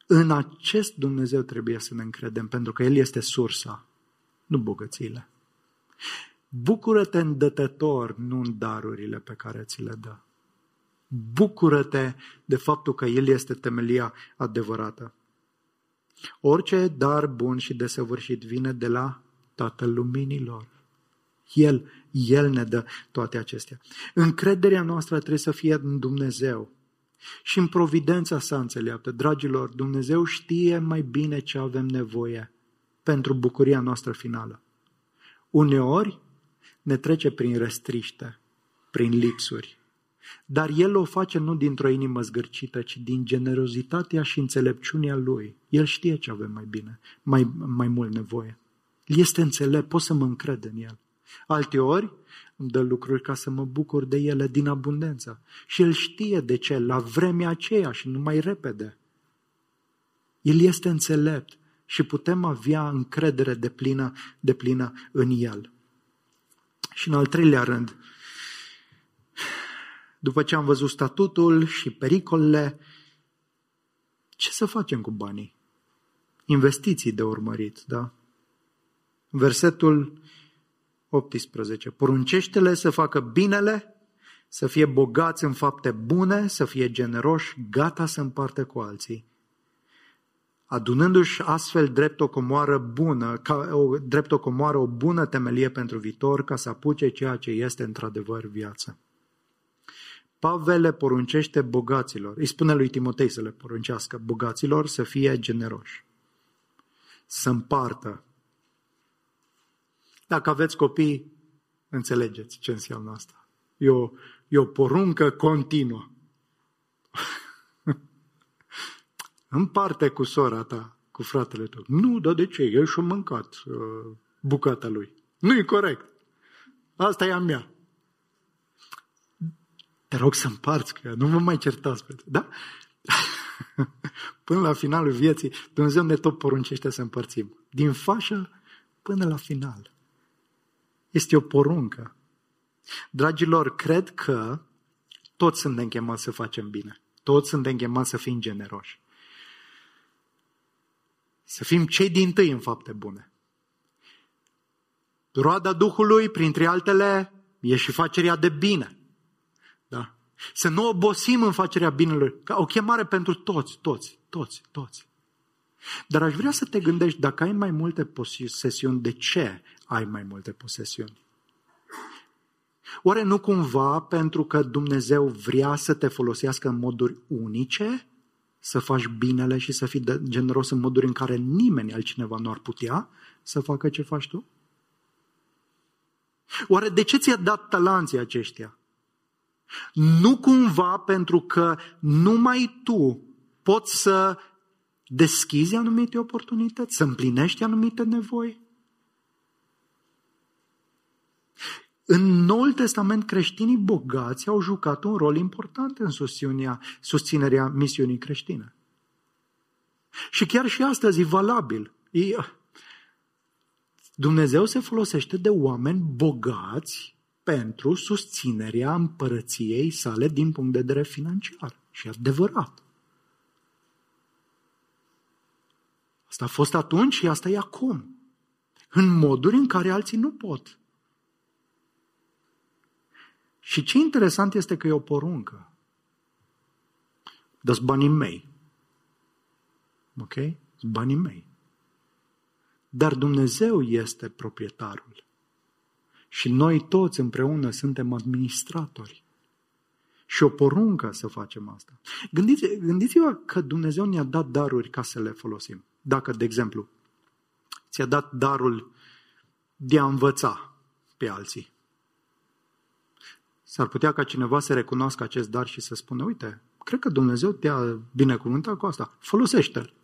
În acest Dumnezeu trebuie să ne încredem, pentru că El este sursa, nu bogățiile. Bucură-te în dătător, nu în darurile pe care ți le dă. Bucură-te de faptul că El este temelia adevărată. Orice dar bun și desăvârșit vine de la Tatăl Luminilor. El, El ne dă toate acestea. Încrederea noastră trebuie să fie în Dumnezeu și în providența sa înțeleaptă. Dragilor, Dumnezeu știe mai bine ce avem nevoie pentru bucuria noastră finală. Uneori ne trece prin restriște, prin lipsuri, dar El o face nu dintr-o inimă zgârcită, ci din generozitatea și înțelepciunea Lui. El știe ce avem mai bine, mai, mai mult nevoie. El este înțelept, pot să mă încred în El. Alteori îmi dă lucruri ca să mă bucur de ele din abundență. Și El știe de ce, la vremea aceea și nu mai repede. El este înțelept și putem avea încredere de plină, de plină în El. Și în al treilea rând, După ce am văzut statutul și pericolele, ce să facem cu banii? Investiții de urmărit, da? Versetul 18. Poruncește-le să facă binele, să fie bogați în fapte bune, să fie generoși, gata să împartă cu alții. Adunându-și astfel drept o comoară bună, ca o, drept o comoară o bună temelie pentru viitor, ca să apuce ceea ce este într-adevăr viață. Pavel le poruncește bogaților, îi spune lui Timotei să le poruncească bogaților să fie generoși, să împartă. Dacă aveți copii, înțelegeți ce înseamnă asta. E o, e o poruncă continuă. Împarte cu sora ta, cu fratele tău. Nu, dar de ce? El și-a mâncat uh, bucata lui. Nu e corect. Asta e a mea. Te rog să împarți cu ea, nu vă mai certați. Pe da? până la finalul vieții, Dumnezeu ne tot poruncește să împărțim. Din fașă până la final. Este o poruncă. Dragilor, cred că toți suntem chemați să facem bine. Toți suntem chemați să fim generoși. Să fim cei din tâi în fapte bune. Roada Duhului, printre altele, e și facerea de bine. Da? Să nu obosim în facerea binelui. Ca o chemare pentru toți, toți, toți, toți. Dar aș vrea să te gândești, dacă ai mai multe posesiuni, de ce ai mai multe posesiuni? Oare nu cumva pentru că Dumnezeu vrea să te folosească în moduri unice, să faci binele și să fii generos în moduri în care nimeni altcineva nu ar putea să facă ce faci tu? Oare de ce ți-a dat talanții aceștia? Nu cumva pentru că numai tu poți să deschizi anumite oportunități, să împlinești anumite nevoi? În Noul Testament, creștinii bogați au jucat un rol important în susținerea, susținerea misiunii creștine. Și chiar și astăzi e valabil. E, Dumnezeu se folosește de oameni bogați pentru susținerea împărăției sale din punct de vedere financiar. Și adevărat. Asta a fost atunci și asta e acum. În moduri în care alții nu pot. Și ce interesant este că e o poruncă. dă banii mei. Ok? Banii mei. Dar Dumnezeu este proprietarul. Și noi toți împreună suntem administratori. Și o poruncă să facem asta. Gândiți, gândiți-vă că Dumnezeu ne-a dat daruri ca să le folosim. Dacă, de exemplu, ți-a dat darul de a învăța pe alții. S-ar putea ca cineva să recunoască acest dar și să spună, uite, cred că Dumnezeu te-a binecuvântat cu asta, folosește-l.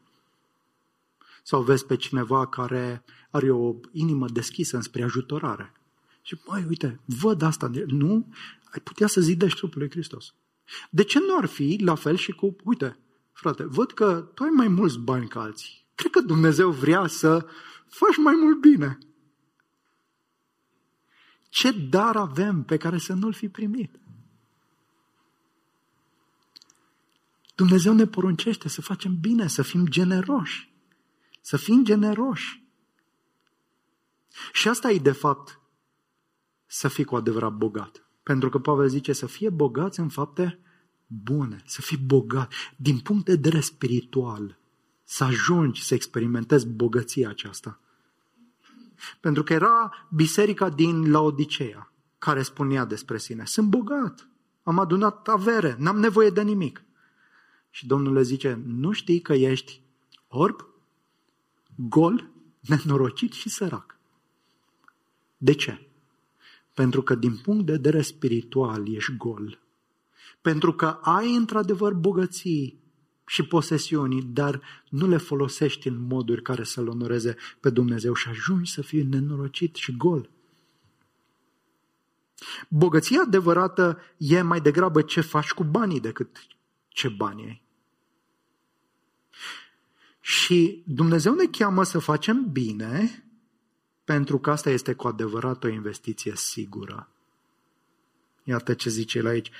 Sau vezi pe cineva care are o inimă deschisă înspre ajutorare. Și, mai uite, văd asta, nu? Ai putea să zidești trupul lui Hristos. De ce nu ar fi la fel și cu, uite, frate, văd că tu ai mai mulți bani ca alții. Cred că Dumnezeu vrea să faci mai mult bine. Ce dar avem pe care să nu-l fi primit? Dumnezeu ne poruncește să facem bine, să fim generoși. Să fim generoși. Și asta e, de fapt, să fii cu adevărat bogat. Pentru că Pavel zice să fie bogați în fapte bune, să fii bogat din punct de vedere spiritual, să ajungi să experimentezi bogăția aceasta. Pentru că era biserica din Laodicea care spunea despre sine, sunt bogat, am adunat avere, n-am nevoie de nimic. Și Domnul le zice, nu știi că ești orb, gol, nenorocit și sărac. De ce? Pentru că din punct de vedere spiritual ești gol. Pentru că ai într-adevăr bogății și posesiunii, dar nu le folosești în moduri care să-L onoreze pe Dumnezeu și ajungi să fii nenorocit și gol. Bogăția adevărată e mai degrabă ce faci cu banii decât ce bani ai. Și Dumnezeu ne cheamă să facem bine pentru că asta este cu adevărat o investiție sigură. Iată ce zice el aici.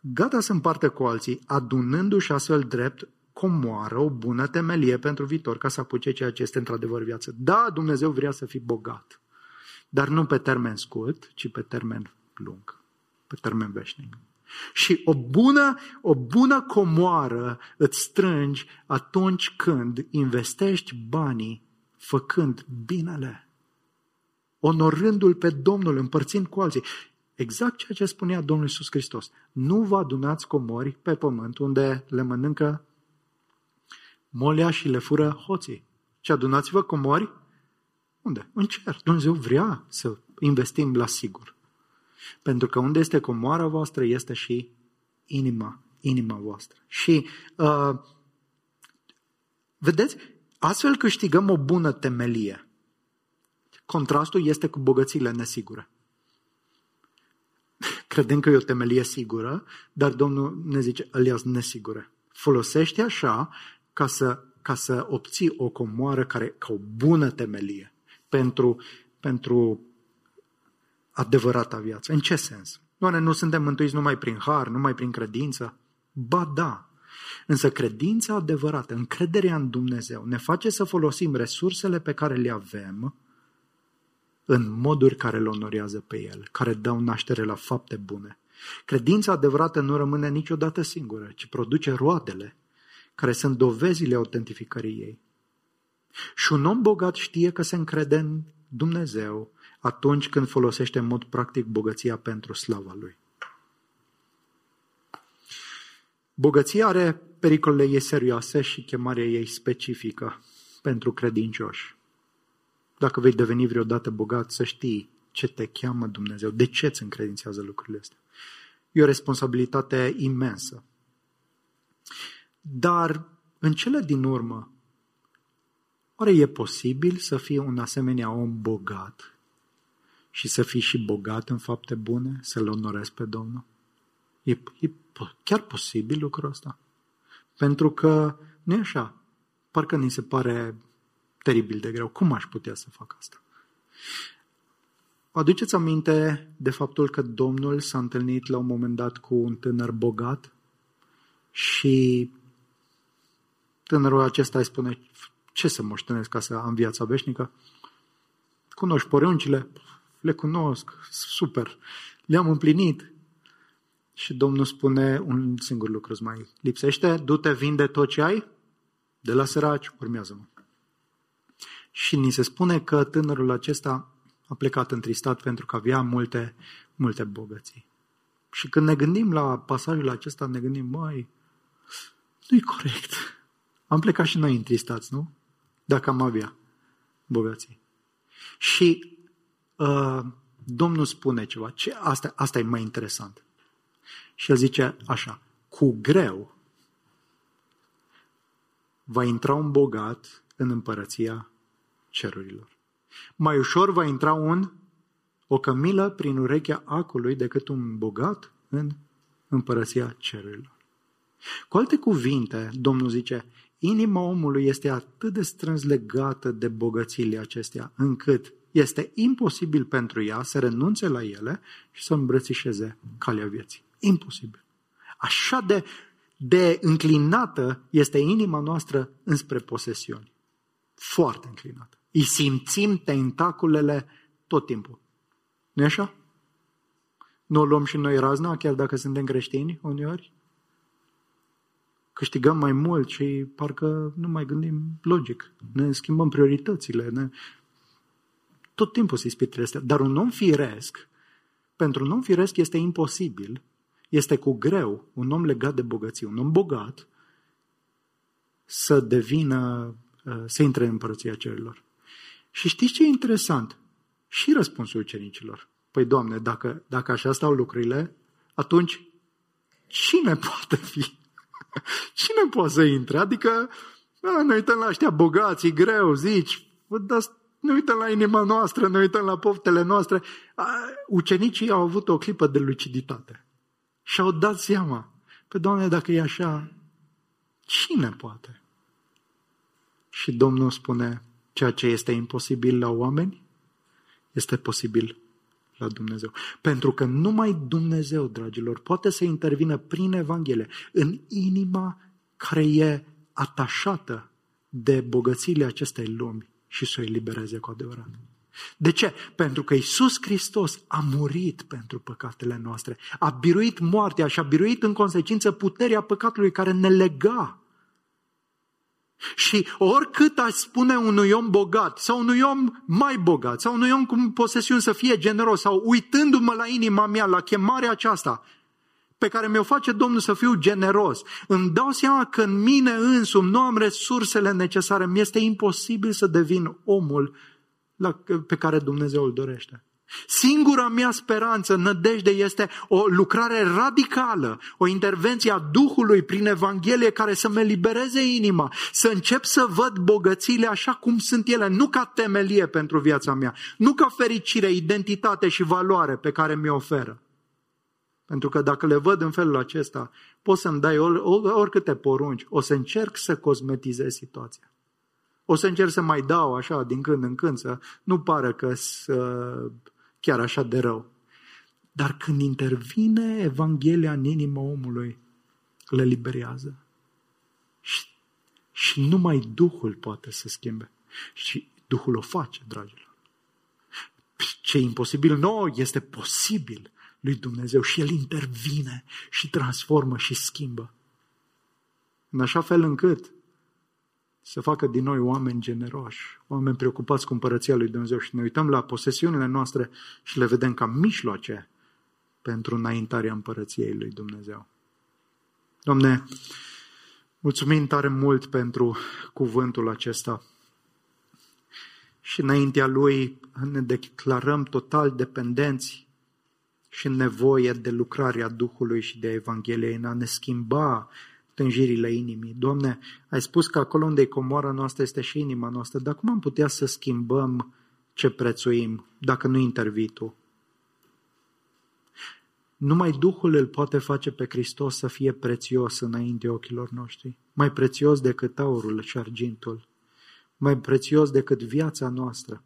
gata să împartă cu alții, adunându-și astfel drept comoară o bună temelie pentru viitor, ca să apuce ceea ce este într-adevăr viață. Da, Dumnezeu vrea să fii bogat, dar nu pe termen scurt, ci pe termen lung, pe termen veșnic. Și o bună, o bună comoară îți strângi atunci când investești banii făcând binele, onorându-L pe Domnul, împărțind cu alții. Exact ceea ce spunea Domnul Iisus Hristos. Nu vă adunați comori pe pământ unde le mănâncă molea și le fură hoții. Și adunați-vă comori unde? În cer. Dumnezeu vrea să investim la sigur. Pentru că unde este comoara voastră, este și inima, inima voastră. Și uh, vedeți, astfel câștigăm o bună temelie. Contrastul este cu bogățiile nesigure. Credem că e o temelie sigură, dar Domnul ne zice, alias nesigure. Folosește așa ca să, ca să obții o comoară care, ca o bună temelie pentru, pentru adevărata viață. În ce sens? Doamne, nu suntem mântuiți numai prin har, numai prin credință? Ba da. Însă credința adevărată, încrederea în Dumnezeu, ne face să folosim resursele pe care le avem în moduri care îl onorează pe El, care dau naștere la fapte bune. Credința adevărată nu rămâne niciodată singură, ci produce roadele, care sunt dovezile autentificării ei. Și un om bogat știe că se încrede în Dumnezeu atunci când folosește în mod practic bogăția pentru slava Lui. Bogăția are pericolele ei serioase și chemarea ei specifică pentru credincioși. Dacă vei deveni vreodată bogat, să știi ce te cheamă Dumnezeu, de ce îți încredințează lucrurile astea. E o responsabilitate imensă. Dar în cele din urmă, oare e posibil să fie un asemenea om bogat și să fii și bogat în fapte bune, să-L onorezi pe Domnul? E, e chiar posibil lucrul ăsta? Pentru că nu e așa. Parcă ni se pare teribil de greu. Cum aș putea să fac asta? Vă aduceți aminte de faptul că Domnul s-a întâlnit la un moment dat cu un tânăr bogat și tânărul acesta îi spune ce să moștenesc ca să am viața veșnică? Cunoști poruncile? Le cunosc, super, le-am împlinit. Și Domnul spune un singur lucru îți mai lipsește, du-te, vinde tot ce ai, de la săraci, urmează-mă. Și ni se spune că tânărul acesta a plecat întristat pentru că avea multe, multe bogății. Și când ne gândim la pasajul acesta, ne gândim, măi, nu-i corect. Am plecat și noi întristați, nu? Dacă am avea bogății. Și uh, Domnul spune ceva. Ce, asta, asta e mai interesant. Și el zice așa, cu greu va intra un bogat în împărăția cerurilor. Mai ușor va intra un, o cămilă prin urechea acului decât un bogat în împărăția cerurilor. Cu alte cuvinte, Domnul zice, inima omului este atât de strâns legată de bogățiile acestea, încât este imposibil pentru ea să renunțe la ele și să îmbrățișeze calea vieții. Imposibil. Așa de, de înclinată este inima noastră înspre posesiuni. Foarte înclinată. Îi simțim tentaculele tot timpul. nu așa? Nu o luăm și noi razna, chiar dacă suntem creștini uneori? Câștigăm mai mult și parcă nu mai gândim logic. Ne schimbăm prioritățile. Ne... Tot timpul se ispitele astea. Dar un om firesc, pentru un om firesc este imposibil, este cu greu, un om legat de bogăție, un om bogat, să devină, uh, să intre în împărăția cerurilor. Și știți ce e interesant? Și răspunsul ucenicilor. Păi, Doamne, dacă, dacă așa stau lucrurile, atunci cine poate fi? Cine poate să intre? Adică, a, ne uităm la ăștia bogați, greu, zici, dar ne uităm la inima noastră, ne uităm la poftele noastre. A, ucenicii au avut o clipă de luciditate și au dat seama. Pe Doamne, dacă e așa, cine poate? Și Domnul spune, ceea ce este imposibil la oameni, este posibil la Dumnezeu. Pentru că numai Dumnezeu, dragilor, poate să intervină prin Evanghelie în inima care e atașată de bogățiile acestei lumi și să o elibereze cu adevărat. De ce? Pentru că Isus Hristos a murit pentru păcatele noastre, a biruit moartea și a biruit în consecință puterea păcatului care ne lega. Și oricât aș spune unui om bogat sau unui om mai bogat sau unui om cu posesiuni să fie generos sau uitându-mă la inima mea, la chemarea aceasta pe care mi-o face Domnul să fiu generos, îmi dau seama că în mine însumi nu am resursele necesare, mi este imposibil să devin omul la, pe care Dumnezeu îl dorește. Singura mea speranță, nădejde, este o lucrare radicală, o intervenție a Duhului prin Evanghelie care să mă libereze inima, să încep să văd bogățiile așa cum sunt ele, nu ca temelie pentru viața mea, nu ca fericire, identitate și valoare pe care mi-o oferă. Pentru că dacă le văd în felul acesta, poți să-mi dai or, or, oricâte porunci, o să încerc să cosmetizez situația. O să încerc să mai dau așa din când în când, să nu pară că să chiar așa de rău. Dar când intervine Evanghelia în inima omului, le liberează. Și, și numai Duhul poate să schimbe. Și Duhul o face, dragilor. Ce e imposibil nouă este posibil lui Dumnezeu și El intervine și transformă și schimbă. În așa fel încât să facă din noi oameni generoși, oameni preocupați cu împărăția lui Dumnezeu și ne uităm la posesiunile noastre și le vedem ca mijloace pentru înaintarea împărăției lui Dumnezeu. Domne, mulțumim tare mult pentru cuvântul acesta și înaintea lui ne declarăm total dependenți și nevoie de lucrarea Duhului și de Evanghelie în a ne schimba tânjirile inimii. Doamne, ai spus că acolo unde e comoara noastră este și inima noastră, dar cum am putea să schimbăm ce prețuim dacă nu intervii Tu? Numai Duhul îl poate face pe Hristos să fie prețios înainte ochilor noștri, mai prețios decât aurul și argintul, mai prețios decât viața noastră.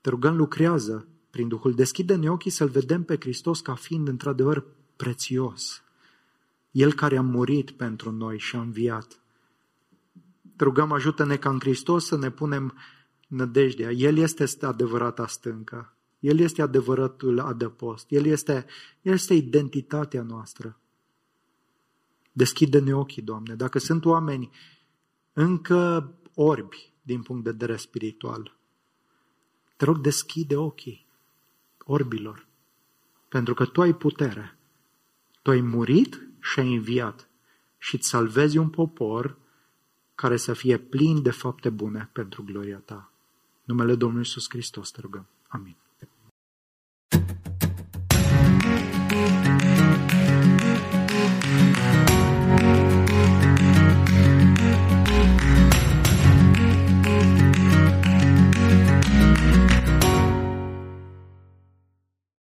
Te rugăm, lucrează prin Duhul, deschide-ne ochii să-L vedem pe Hristos ca fiind într-adevăr prețios, el care a murit pentru noi și a înviat. Te rugăm, ajută-ne ca în Hristos să ne punem nădejdea. El este adevărata stâncă. El este adevăratul adăpost. El este, el este identitatea noastră. Deschide-ne ochii, Doamne. Dacă sunt oameni încă orbi din punct de vedere spiritual, te rog, deschide ochii orbilor. Pentru că Tu ai putere. Tu ai murit și ai înviat și îți salvezi un popor care să fie plin de fapte bune pentru gloria ta. Numele Domnului Iisus Hristos te rugăm. Amin.